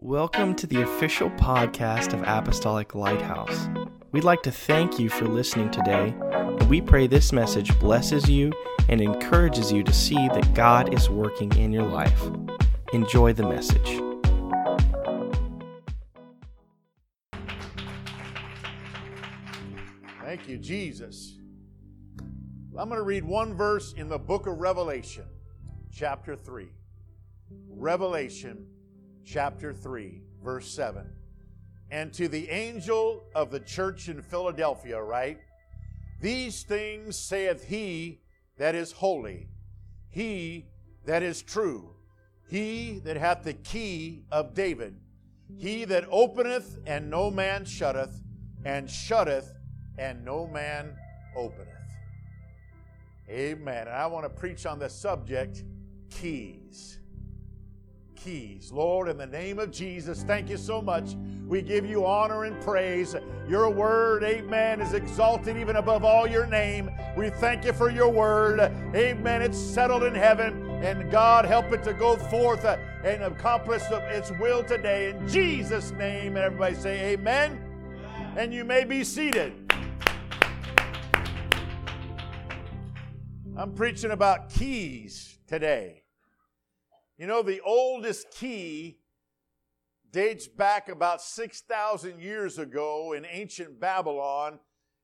Welcome to the official podcast of Apostolic Lighthouse. We'd like to thank you for listening today, and we pray this message blesses you and encourages you to see that God is working in your life. Enjoy the message. Thank you, Jesus. I'm going to read one verse in the book of Revelation, chapter 3. Revelation chapter 3, verse 7. And to the angel of the church in Philadelphia, right? These things saith he that is holy, he that is true, he that hath the key of David, he that openeth and no man shutteth, and shutteth and no man openeth. Amen. And I want to preach on the subject keys keys. Lord, in the name of Jesus, thank you so much. We give you honor and praise. Your word, amen, is exalted even above all your name. We thank you for your word. Amen. It's settled in heaven. And God, help it to go forth and accomplish its will today. In Jesus' name. And everybody say, Amen. And you may be seated. I'm preaching about keys today. You know, the oldest key dates back about 6,000 years ago in ancient Babylon,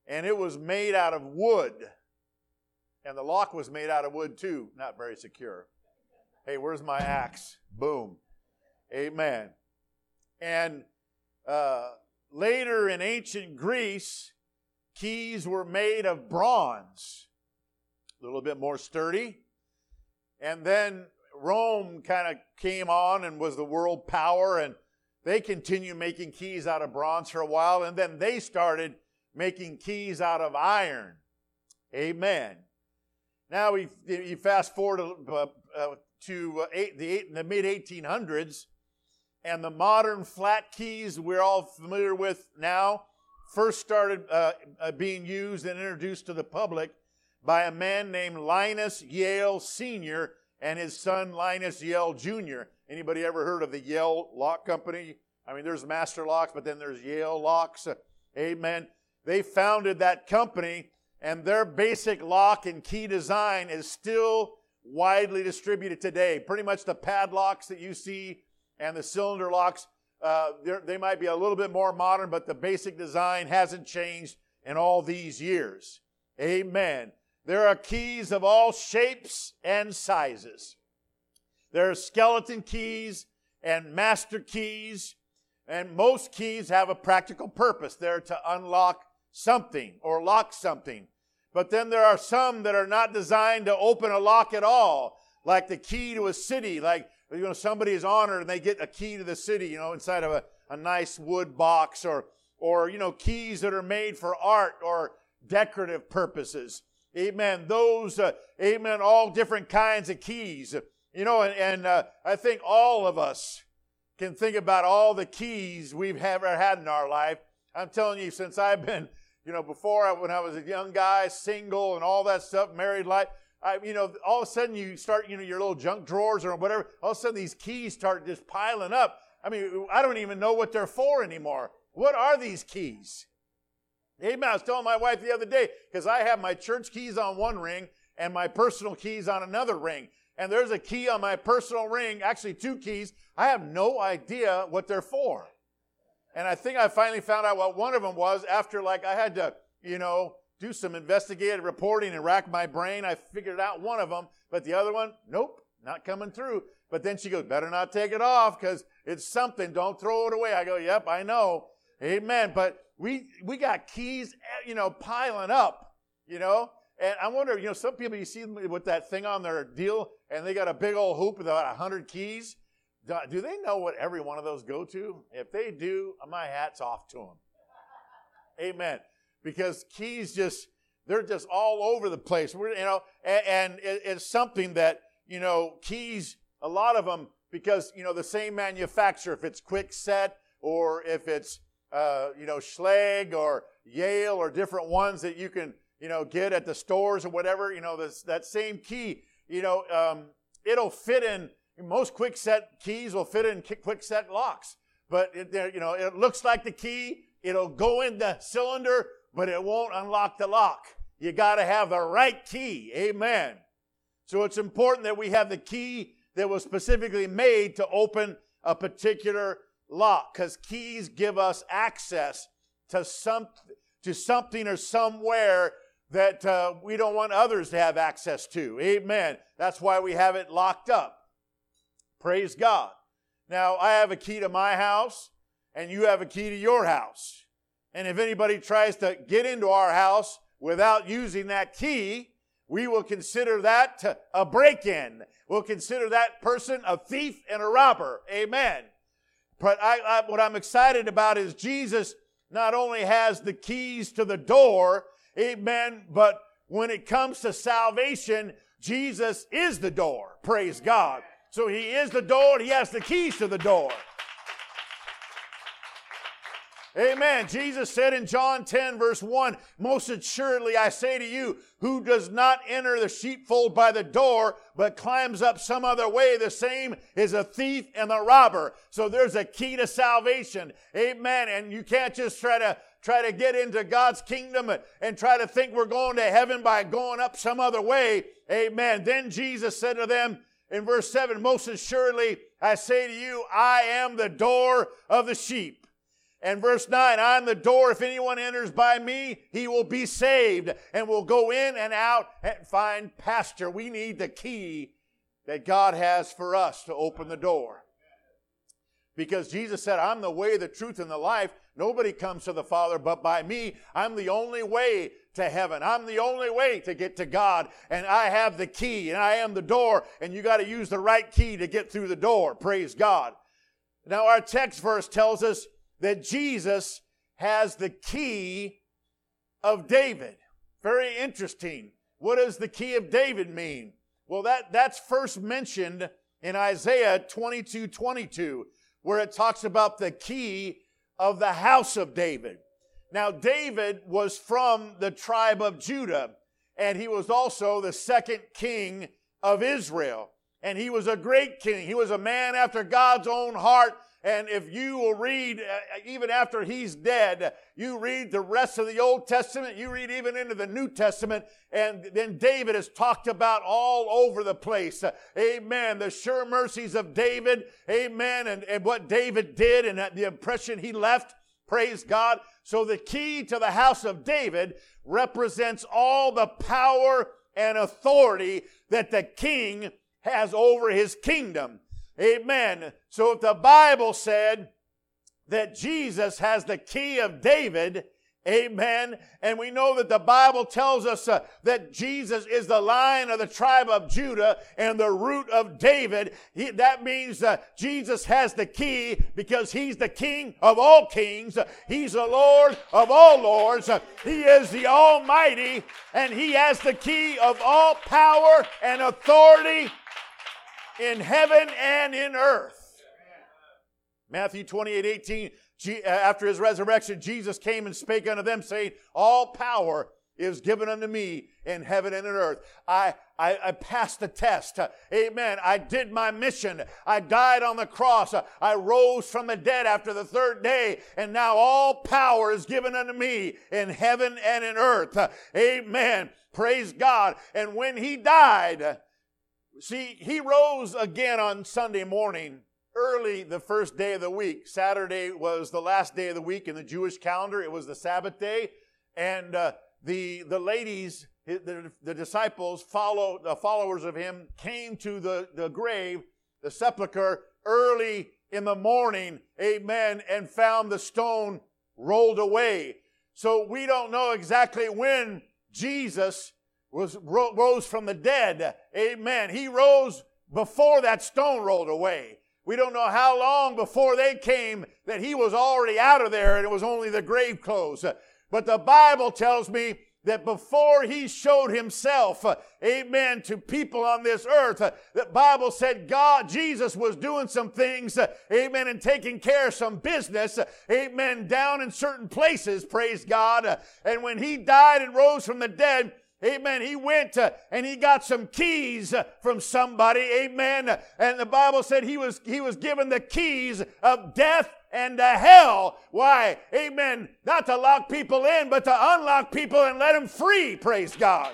and it was made out of wood. And the lock was made out of wood too, not very secure. Hey, where's my axe? Boom. Amen. And uh, later in ancient Greece, keys were made of bronze, a little bit more sturdy. And then Rome kind of came on and was the world power, and they continued making keys out of bronze for a while, and then they started making keys out of iron. Amen. Now we you fast forward to, uh, uh, to uh, the, eight, the mid 1800s, and the modern flat keys we're all familiar with now first started uh, being used and introduced to the public by a man named Linus Yale Sr and his son Linus Yale Jr. Anybody ever heard of the Yale Lock Company? I mean, there's Master Locks, but then there's Yale Locks. Amen. They founded that company, and their basic lock and key design is still widely distributed today. Pretty much the padlocks that you see and the cylinder locks, uh, they might be a little bit more modern, but the basic design hasn't changed in all these years. Amen. There are keys of all shapes and sizes. There are skeleton keys and master keys, and most keys have a practical purpose. They're to unlock something or lock something. But then there are some that are not designed to open a lock at all, like the key to a city, like you know somebody is honored and they get a key to the city, you know, inside of a, a nice wood box, or or you know keys that are made for art or decorative purposes. Amen. Those, uh, amen, all different kinds of keys. You know, and, and uh, I think all of us can think about all the keys we've ever had in our life. I'm telling you, since I've been, you know, before I, when I was a young guy, single and all that stuff, married life, I, you know, all of a sudden you start, you know, your little junk drawers or whatever, all of a sudden these keys start just piling up. I mean, I don't even know what they're for anymore. What are these keys? Amen. I was telling my wife the other day, because I have my church keys on one ring and my personal keys on another ring. And there's a key on my personal ring, actually two keys. I have no idea what they're for. And I think I finally found out what one of them was after like I had to, you know, do some investigative reporting and rack my brain. I figured out one of them, but the other one, nope, not coming through. But then she goes, better not take it off because it's something. Don't throw it away. I go, yep, I know. Amen. But we we got keys, eh, you know, piling up, you know. And I wonder, you know, some people you see them with that thing on their deal, and they got a big old hoop with about hundred keys. Do, they know what every one of those go to? If they do, my hat's off to them. Amen. Because keys just they're just all over the place. We're, you know, and, and it, it's something that you know keys. A lot of them because you know the same manufacturer. If it's Kwikset or if it's uh, you know, Schlage or Yale or different ones that you can, you know, get at the stores or whatever, you know, this, that same key, you know, um, it'll fit in, most Kwikset keys will fit in Kwikset locks. but it, you know, it looks like the key. It'll go in the cylinder, but it won't unlock the lock. You got to have the right key. Amen. So it's important that we have the key that was specifically made to open a particular lock because keys give us access to some to something or somewhere that uh, we don't want others to have access to. Amen. That's why we have it locked up. Praise God. Now, I have a key to my house, and you have a key to your house. And if anybody tries to get into our house without using that key, we will consider that a break in. We'll consider that person a thief and a robber. Amen. But I, I, what I'm excited about is Jesus not only has the keys to the door, amen, but when it comes to salvation, Jesus is the door. Praise God. So he is the door, he has the keys to the door. Amen. Jesus said in John 10, verse 1, Most assuredly I say to you, who does not enter the sheepfold by the door, but climbs up some other way, the same is a thief and a robber. So there's a key to salvation. Amen. And you can't just try to try to get into God's kingdom and, and try to think we're going to heaven by going up some other way. Amen. Then Jesus said to them, in verse 7 Most assuredly, I say to you, I am the door of the sheep. And verse 9, I'm the door. If anyone enters by me, he will be saved and will go in and out and find pasture. We need the key that God has for us to open the door. Because Jesus said, I'm the way, the truth, and the life. Nobody comes to the Father but by me. I'm the only way to heaven. I'm the only way to get to God. And I have the key and I am the door. And you got to use the right key to get through the door. Praise God. Now, our text verse tells us that Jesus has the key of David. Very interesting. What does the key of David mean? Well, that, that's first mentioned in Isaiah 22 22, where it talks about the key of the house of David. Now, David was from the tribe of Judah, and he was also the second king of Israel. And he was a great king. He was a man after God's own heart. And if you will read, uh, even after he's dead, you read the rest of the Old Testament, you read even into the New Testament, and then David is talked about all over the place. Uh, amen. The sure mercies of David. Amen. And, and what David did and the impression he left. Praise God. So the key to the house of David represents all the power and authority that the king has over his kingdom. Amen. So if the Bible said that Jesus has the key of David, Amen. And we know that the Bible tells us uh, that Jesus is the lion of the tribe of Judah and the root of David. He, that means uh, Jesus has the key because he's the king of all kings. he's the Lord of all lords. he is the Almighty and he has the key of all power and authority in heaven and in earth. Matthew 28 18 uh, after his resurrection, Jesus came and spake unto them, saying, All power is given unto me in heaven and in earth. I, I, I, passed the test. Amen. I did my mission. I died on the cross. I rose from the dead after the third day. And now all power is given unto me in heaven and in earth. Amen. Praise God. And when he died, see, he rose again on Sunday morning early the first day of the week. Saturday was the last day of the week in the Jewish calendar. It was the Sabbath day. And uh, the, the ladies, the, the disciples, follow, the followers of him, came to the, the grave, the sepulchre, early in the morning, amen, and found the stone rolled away. So we don't know exactly when Jesus was rose from the dead. Amen. He rose before that stone rolled away. We don't know how long before they came that he was already out of there and it was only the grave clothes. But the Bible tells me that before he showed himself, amen, to people on this earth, the Bible said God, Jesus was doing some things, amen, and taking care of some business, amen, down in certain places, praise God. And when he died and rose from the dead, Amen. He went uh, and he got some keys uh, from somebody. Amen. And the Bible said he was he was given the keys of death and to hell. Why? Amen. Not to lock people in, but to unlock people and let them free. Praise God.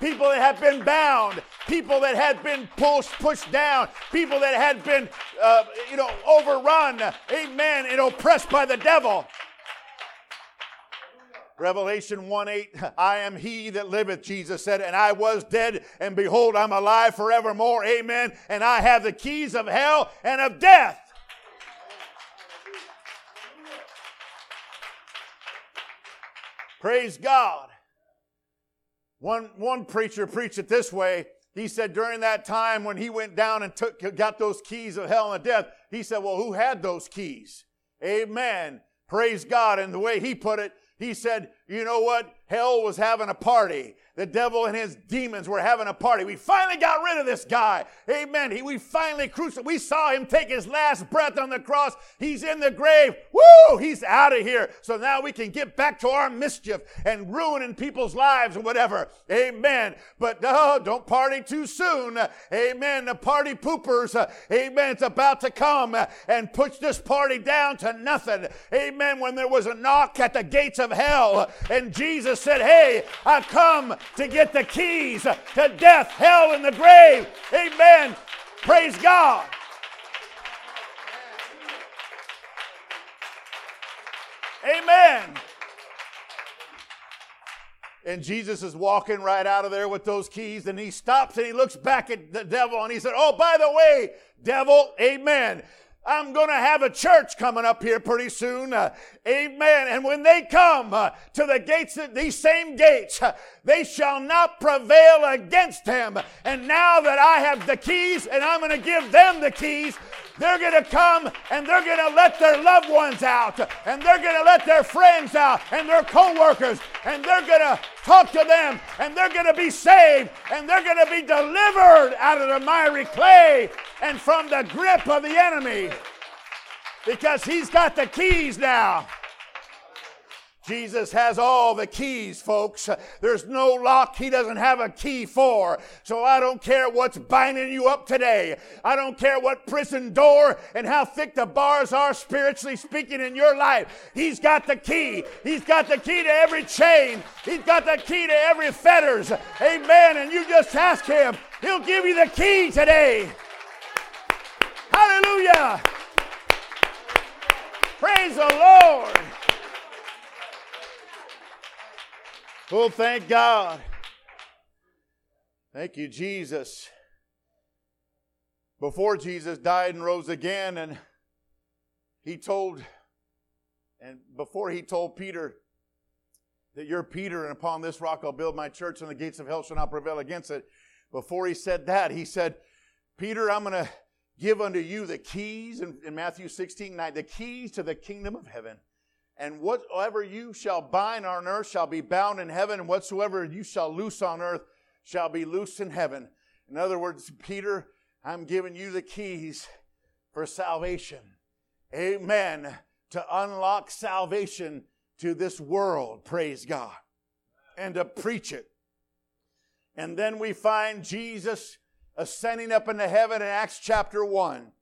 People that have been bound, people that had been pushed, pushed down, people that had been, uh, you know, overrun, amen, and oppressed by the devil. Revelation 1 8, I am he that liveth, Jesus said, and I was dead, and behold, I'm alive forevermore. Amen. And I have the keys of hell and of death. Praise God. One, one preacher preached it this way. He said during that time when he went down and took, got those keys of hell and death, he said, Well, who had those keys? Amen. Praise God. And the way he put it, he said, You know what? Hell was having a party. The devil and his demons were having a party. We finally got rid of this guy. Amen. He, we finally crucified. We saw him take his last breath on the cross. He's in the grave. Woo! He's out of here. So now we can get back to our mischief and ruining people's lives or whatever. Amen. But no, don't party too soon. Amen. The party poopers, uh, amen, it's about to come and push this party down to nothing. Amen. When there was a knock at the gates of hell and Jesus said, Hey, I come to get the keys to death, hell, and the grave. Amen. Praise God. Amen. And Jesus is walking right out of there with those keys, and he stops and he looks back at the devil and he said, Oh, by the way, devil, amen. I'm going to have a church coming up here pretty soon. Uh, amen. And when they come uh, to the gates, these same gates, uh, they shall not prevail against him. And now that I have the keys and I'm going to give them the keys, they're going to come and they're going to let their loved ones out and they're going to let their friends out and their coworkers and they're going to talk to them and they're going to be saved and they're going to be delivered out of the miry clay and from the grip of the enemy because he's got the keys now. Jesus has all the keys, folks. There's no lock he doesn't have a key for. So I don't care what's binding you up today. I don't care what prison door and how thick the bars are spiritually speaking in your life. He's got the key. He's got the key to every chain. He's got the key to every fetters. Amen. And you just ask him. He'll give you the key today. Hallelujah. Praise the Lord. Oh, thank God. Thank you, Jesus. Before Jesus died and rose again, and he told, and before he told Peter that you're Peter, and upon this rock I'll build my church, and the gates of hell shall not prevail against it. Before he said that, he said, Peter, I'm going to give unto you the keys in, in Matthew 16 9, the keys to the kingdom of heaven. And whatsoever you shall bind on earth shall be bound in heaven, and whatsoever you shall loose on earth shall be loosed in heaven. In other words, Peter, I'm giving you the keys for salvation. Amen. To unlock salvation to this world, praise God, and to preach it. And then we find Jesus ascending up into heaven in Acts chapter 1,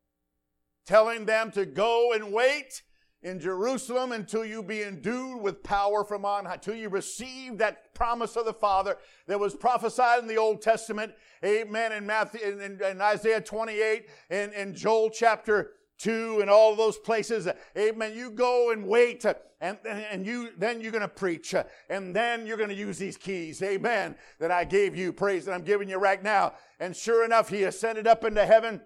telling them to go and wait in Jerusalem until you be endued with power from on high, till you receive that promise of the Father that was prophesied in the Old Testament. Amen. In Matthew, in, in, Isaiah 28, in, in Joel chapter 2, and all those places. Amen. You go and wait, and, and you, then you're going to preach, and then you're going to use these keys. Amen. That I gave you. Praise that I'm giving you right now. And sure enough, he ascended up into heaven.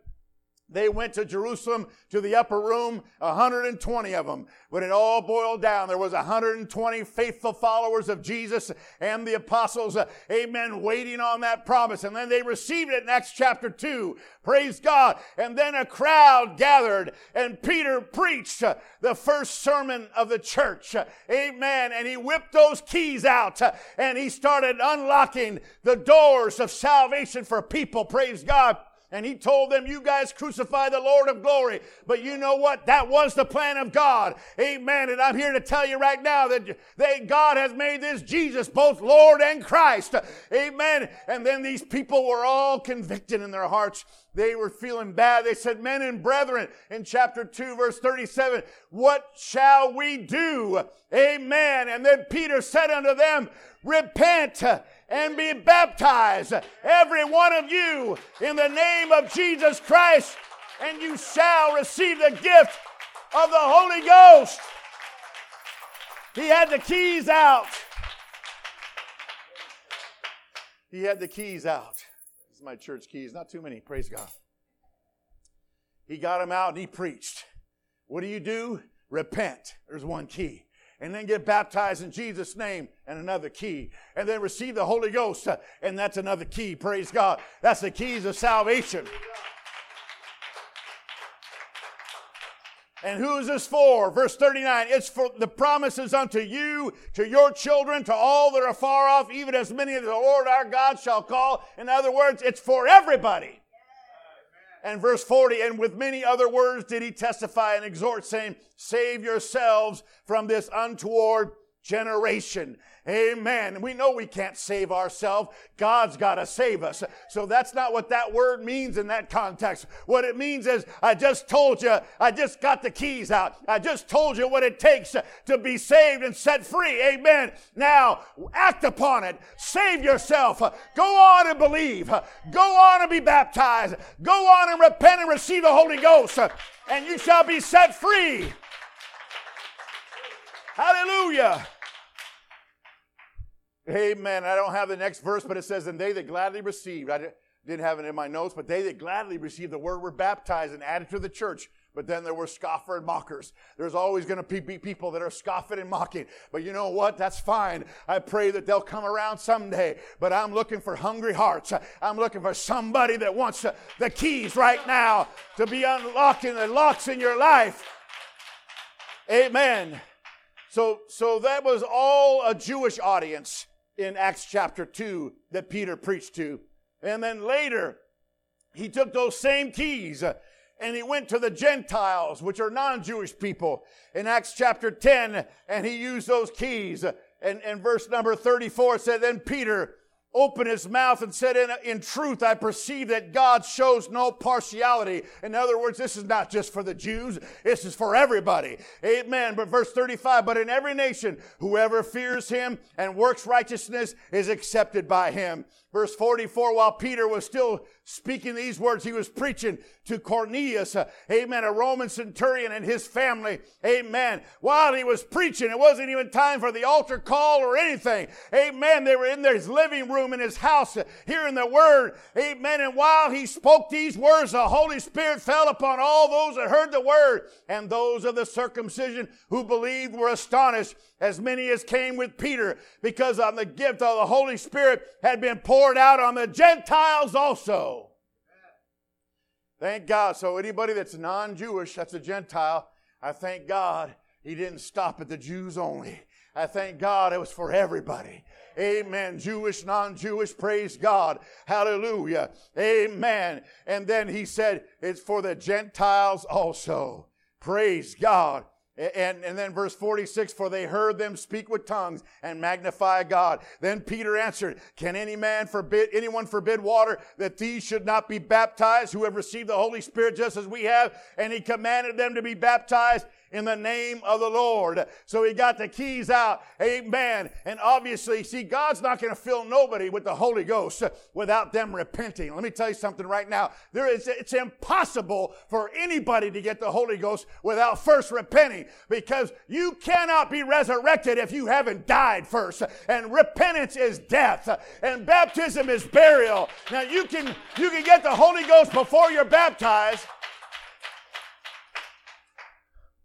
They went to Jerusalem to the upper room, 120 of them. When it all boiled down, there was 120 faithful followers of Jesus and the apostles, uh, amen, waiting on that promise. And then they received it in Acts chapter 2. Praise God. And then a crowd gathered and Peter preached uh, the first sermon of the church. Amen. And he whipped those keys out uh, and he started unlocking the doors of salvation for people. Praise God. And he told them, You guys crucify the Lord of glory. But you know what? That was the plan of God. Amen. And I'm here to tell you right now that they, God has made this Jesus both Lord and Christ. Amen. And then these people were all convicted in their hearts they were feeling bad. They said, Men and brethren, in chapter 2, verse 37, what shall we do? Amen. And then Peter said unto them, Repent and be baptized, every one of you, in the name of Jesus Christ, and you shall receive the gift of the Holy Ghost. He had the keys out. He had the keys out. This is my church keys. Not too many, praise God. He got them out and he preached. What do you do? Repent. There's one key. And then get baptized in Jesus' name and another key. And then receive the Holy Ghost and that's another key. Praise God. That's the keys of salvation. And who is this for? Verse 39 It's for the promises unto you, to your children, to all that are far off, even as many as the Lord our God shall call. In other words, it's for everybody. And verse 40, and with many other words did he testify and exhort, saying, Save yourselves from this untoward generation. Amen. We know we can't save ourselves. God's got to save us. So that's not what that word means in that context. What it means is, I just told you, I just got the keys out. I just told you what it takes to be saved and set free. Amen. Now, act upon it. Save yourself. Go on and believe. Go on and be baptized. Go on and repent and receive the Holy Ghost. And you shall be set free. Hallelujah. Amen. I don't have the next verse, but it says, And they that gladly received, I didn't have it in my notes, but they that gladly received the word were baptized and added to the church. But then there were scoffer and mockers. There's always going to be people that are scoffing and mocking. But you know what? That's fine. I pray that they'll come around someday. But I'm looking for hungry hearts. I'm looking for somebody that wants uh, the keys right now to be unlocking the locks in your life. Amen. So, so that was all a Jewish audience in Acts chapter 2 that Peter preached to. And then later, he took those same keys uh, and he went to the Gentiles, which are non Jewish people, in Acts chapter 10, and he used those keys. And, and verse number 34 said, Then Peter opened his mouth and said, in, in truth, I perceive that God shows no partiality. In other words, this is not just for the Jews, this is for everybody. Amen. But verse 35, but in every nation, whoever fears him and works righteousness is accepted by him. Verse 44, while Peter was still speaking these words, he was preaching to Cornelius, uh, amen, a Roman centurion and his family, amen. While he was preaching, it wasn't even time for the altar call or anything, amen. They were in his living room in his house uh, hearing the word, amen. And while he spoke these words, the Holy Spirit fell upon all those that heard the word, and those of the circumcision who believed were astonished as many as came with Peter, because on the gift of the Holy Spirit had been poured out on the Gentiles also. Thank God. So anybody that's non-Jewish, that's a Gentile, I thank God he didn't stop at the Jews only. I thank God it was for everybody. Amen. Jewish, non-Jewish, praise God. Hallelujah. Amen. And then he said, it's for the Gentiles also. Praise God. And, and then verse 46, for they heard them speak with tongues and magnify God. Then Peter answered, can any man forbid, anyone forbid water that these should not be baptized who have received the Holy Spirit just as we have? And he commanded them to be baptized in the name of the Lord. So he got the keys out. Amen. And obviously, see, God's not going to fill nobody with the Holy Ghost without them repenting. Let me tell you something right now. There is, it's impossible for anybody to get the Holy Ghost without first repenting because you cannot be resurrected if you haven't died first. And repentance is death and baptism is burial. Now you can, you can get the Holy Ghost before you're baptized.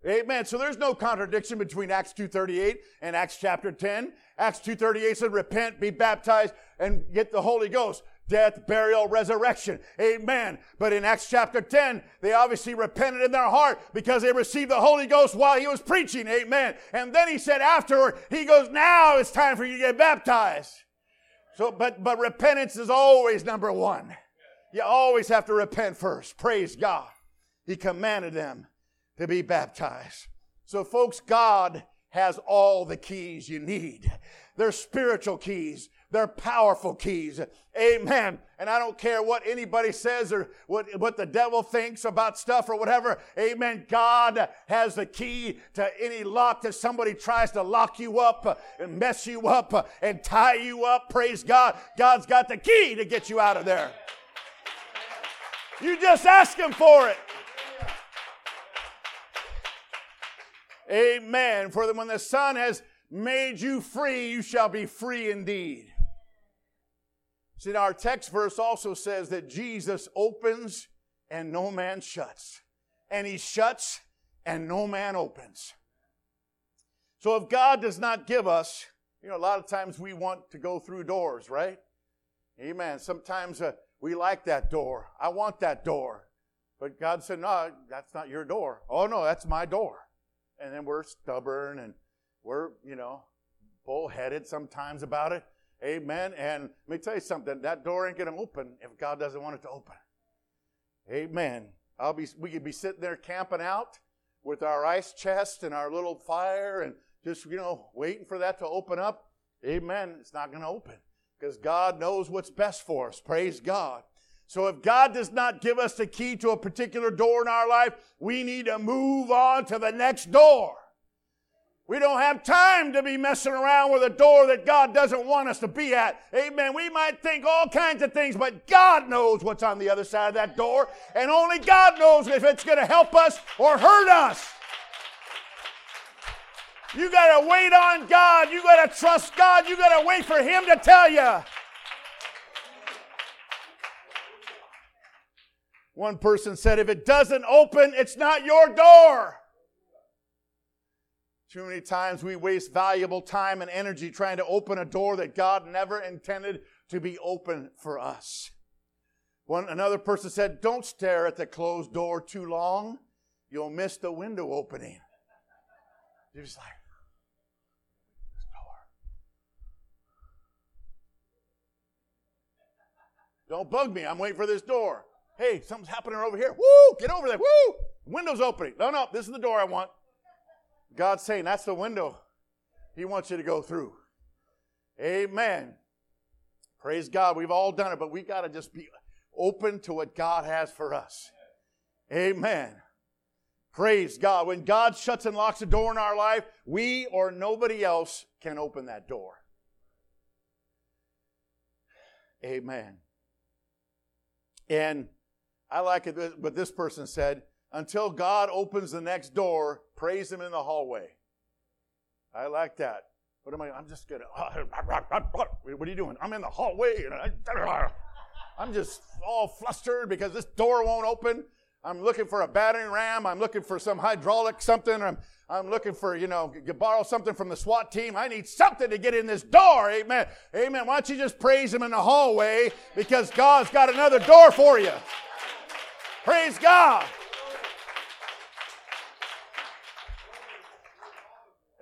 Amen. So there's no contradiction between Acts 2.38 and Acts chapter 10. Acts 2.38 said, repent, be baptized, and get the Holy Ghost. Death, burial, resurrection. Amen. But in Acts chapter 10, they obviously repented in their heart because they received the Holy Ghost while he was preaching. Amen. And then he said afterward, he goes, now it's time for you to get baptized. So, but, but repentance is always number one. You always have to repent first. Praise God. He commanded them to be baptized. So, folks, God has all the keys you need. They're spiritual keys. They're powerful keys. Amen. And I don't care what anybody says or what, what the devil thinks about stuff or whatever. Amen. God has the key to any lock that somebody tries to lock you up and mess you up and tie you up. Praise God. God's got the key to get you out of there. You just ask Him for it. Amen. For when the Son has made you free, you shall be free indeed. See, our text verse also says that Jesus opens and no man shuts, and he shuts and no man opens. So if God does not give us, you know, a lot of times we want to go through doors, right? Amen. Sometimes uh, we like that door. I want that door. But God said, no, that's not your door. Oh, no, that's my door. And then we're stubborn and we're, you know, bullheaded sometimes about it. Amen. And let me tell you something. That door ain't going to open if God doesn't want it to open. Amen. I'll be, we could be sitting there camping out with our ice chest and our little fire and just, you know, waiting for that to open up. Amen. It's not going to open because God knows what's best for us. Praise God. So if God does not give us the key to a particular door in our life, we need to move on to the next door. We don't have time to be messing around with a door that God doesn't want us to be at. Amen. We might think all kinds of things, but God knows what's on the other side of that door, and only God knows if it's going to help us or hurt us. You got to wait on God. You got to trust God. You got to wait for Him to tell you. One person said, if it doesn't open, it's not your door. Too many times we waste valuable time and energy trying to open a door that God never intended to be open for us. One another person said, "Don't stare at the closed door too long. You'll miss the window opening." You're just like, this door. Don't bug me. I'm waiting for this door. Hey, something's happening over here. Woo! Get over there. Woo! Window's opening. No, no, this is the door I want. God's saying that's the window He wants you to go through. Amen. Praise God. We've all done it, but we got to just be open to what God has for us. Amen. Praise God. When God shuts and locks a door in our life, we or nobody else can open that door. Amen. And I like it but this person said until God opens the next door, praise Him in the hallway. I like that. What am I? I'm just gonna. What are you doing? I'm in the hallway, and I, I'm just all flustered because this door won't open. I'm looking for a battering ram. I'm looking for some hydraulic something. I'm, I'm looking for, you know, you borrow something from the SWAT team. I need something to get in this door. Amen. Amen. Why don't you just praise him in the hallway because God's got another door for you. Praise God.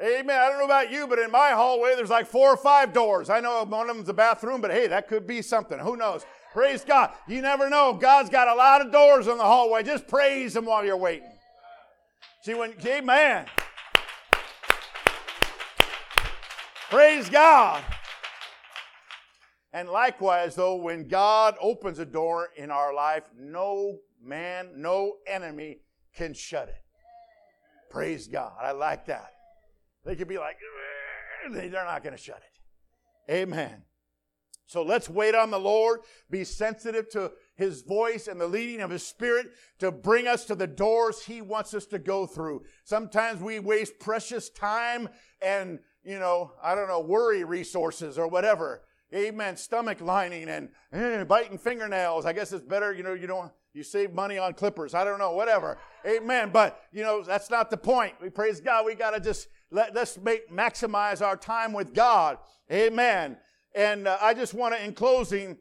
Amen. I don't know about you, but in my hallway, there's like four or five doors. I know one of them's a bathroom, but hey, that could be something. Who knows? Praise God. You never know. God's got a lot of doors in the hallway. Just praise Him while you're waiting. See, when, amen. Praise God. And likewise, though, when God opens a door in our life, no man, no enemy can shut it. Praise God. I like that. They could be like, they're not going to shut it. Amen. So let's wait on the Lord, be sensitive to His voice and the leading of His Spirit to bring us to the doors He wants us to go through. Sometimes we waste precious time and, you know, I don't know, worry resources or whatever. Amen. Stomach lining and eh, biting fingernails. I guess it's better, you know, you don't, you save money on clippers. I don't know, whatever. Amen. But, you know, that's not the point. We praise God. We got to just let, us make, maximize our time with God. Amen. And uh, I just want to, in closing,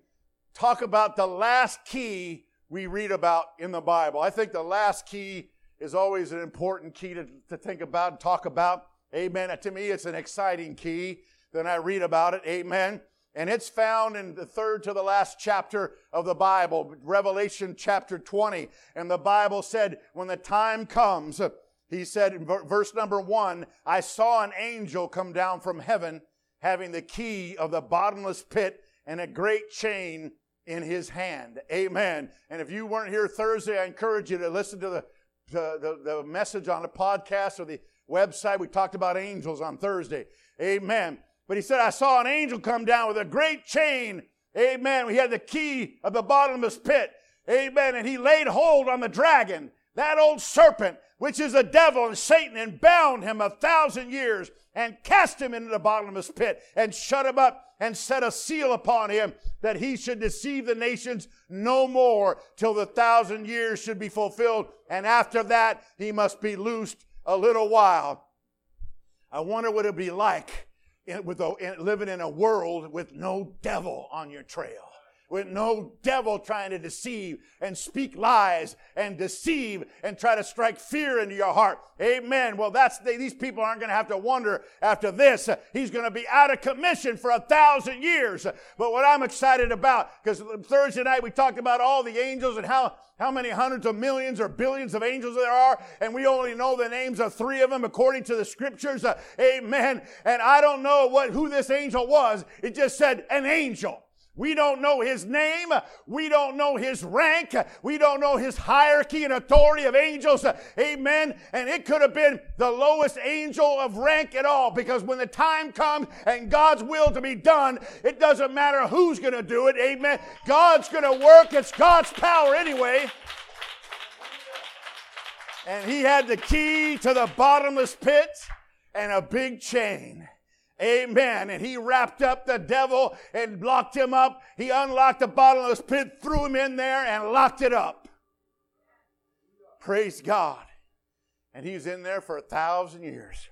talk about the last key we read about in the Bible. I think the last key is always an important key to, to think about and talk about. Amen. To me, it's an exciting key. Then I read about it. Amen. And it's found in the third to the last chapter of the Bible, Revelation chapter 20. And the Bible said, when the time comes, he said in verse number one, I saw an angel come down from heaven having the key of the bottomless pit and a great chain in his hand. Amen. And if you weren't here Thursday, I encourage you to listen to the, the, the, the message on the podcast or the website. We talked about angels on Thursday. Amen. But he said, I saw an angel come down with a great chain. Amen. We had the key of the bottomless pit. Amen. And he laid hold on the dragon, that old serpent, which is the devil and Satan, and bound him a thousand years and cast him into the bottomless pit and shut him up and set a seal upon him that he should deceive the nations no more till the thousand years should be fulfilled. And after that, he must be loosed a little while. I wonder what it'd be like with a, living in a world with no devil on your trail with no devil trying to deceive and speak lies and deceive and try to strike fear into your heart. Amen. Well, that's these people aren't going to have to wonder after this. He's going to be out of commission for a thousand years. But what I'm excited about, because Thursday night we talked about all the angels and how how many hundreds of millions or billions of angels there are, and we only know the names of three of them according to the scriptures. Uh, amen. And I don't know what who this angel was. It just said an angel. We don't know his name. We don't know his rank. We don't know his hierarchy and authority of angels. Amen. And it could have been the lowest angel of rank at all because when the time comes and God's will to be done, it doesn't matter who's going to do it. Amen. God's going to work. It's God's power anyway. And he had the key to the bottomless pit and a big chain. Amen. And he wrapped up the devil and locked him up. He unlocked the bottomless pit, threw him in there, and locked it up. Praise God. And he's in there for a thousand years.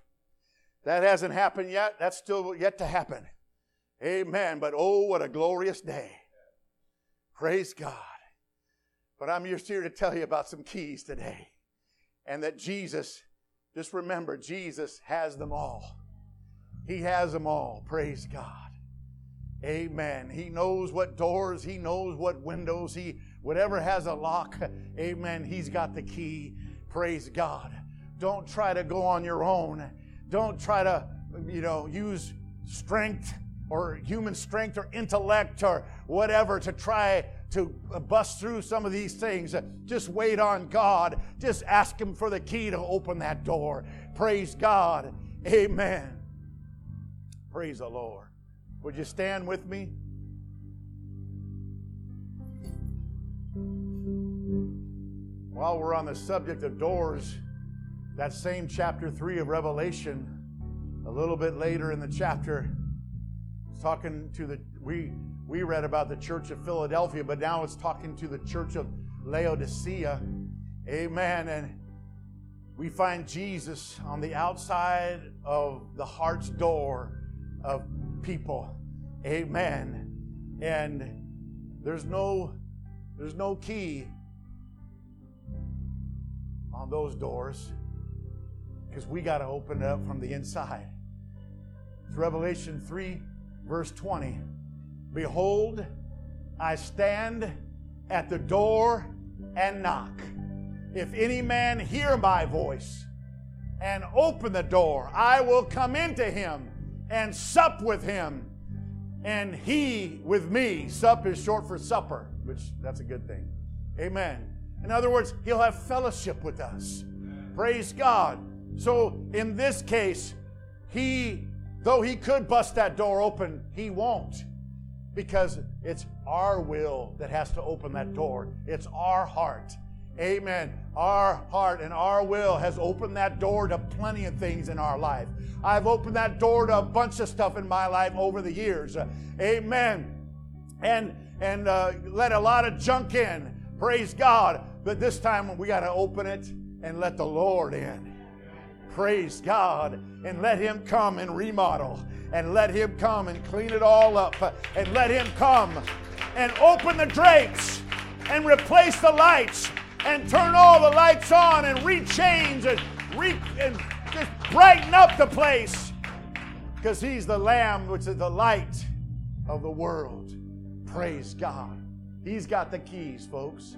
That hasn't happened yet. That's still yet to happen. Amen. But oh, what a glorious day. Praise God. But I'm just here to tell you about some keys today. And that Jesus, just remember, Jesus has them all. He has them all. Praise God. Amen. He knows what doors, he knows what windows, he whatever has a lock. Amen. He's got the key. Praise God. Don't try to go on your own. Don't try to, you know, use strength or human strength or intellect or whatever to try to bust through some of these things. Just wait on God. Just ask Him for the key to open that door. Praise God. Amen. Praise the Lord. Would you stand with me? While we're on the subject of doors, that same chapter 3 of Revelation, a little bit later in the chapter, it's talking to the we we read about the church of Philadelphia, but now it's talking to the church of Laodicea. Amen. And we find Jesus on the outside of the heart's door of people. Amen. And there's no there's no key on those doors because we got to open it up from the inside. It's Revelation 3 verse 20. Behold, I stand at the door and knock. If any man hear my voice and open the door, I will come into him and sup with him, and he with me. Sup is short for supper, which that's a good thing. Amen. In other words, he'll have fellowship with us. Praise God. So in this case, he, though he could bust that door open, he won't. Because it's our will that has to open that door. It's our heart. Amen. Our heart and our will has opened that door to plenty of things in our life. I've opened that door to a bunch of stuff in my life over the years. Amen. And and uh, let a lot of junk in. Praise God. But this time we got to open it and let the Lord in. Praise God. And let Him come and remodel. And let Him come and clean it all up. And let Him come and open the drapes and replace the lights and turn all the lights on and rechange and, re- and just brighten up the place because he's the lamb which is the light of the world praise god he's got the keys folks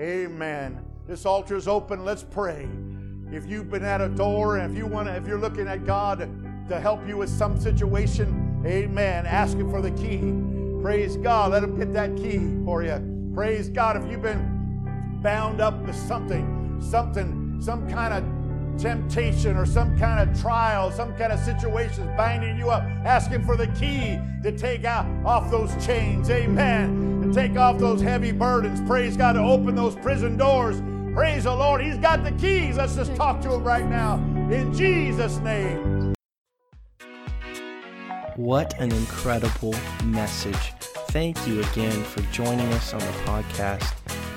amen this altar is open let's pray if you've been at a door and if you want to if you're looking at god to help you with some situation Amen. Ask Him for the key. Praise God. Let Him get that key for you. Praise God. If you've been bound up with something, something, some kind of temptation or some kind of trial, some kind of situation binding you up, asking for the key to take out off those chains. Amen. To take off those heavy burdens. Praise God to open those prison doors. Praise the Lord. He's got the keys. Let's just talk to him right now. In Jesus' name. What an incredible message. Thank you again for joining us on the podcast,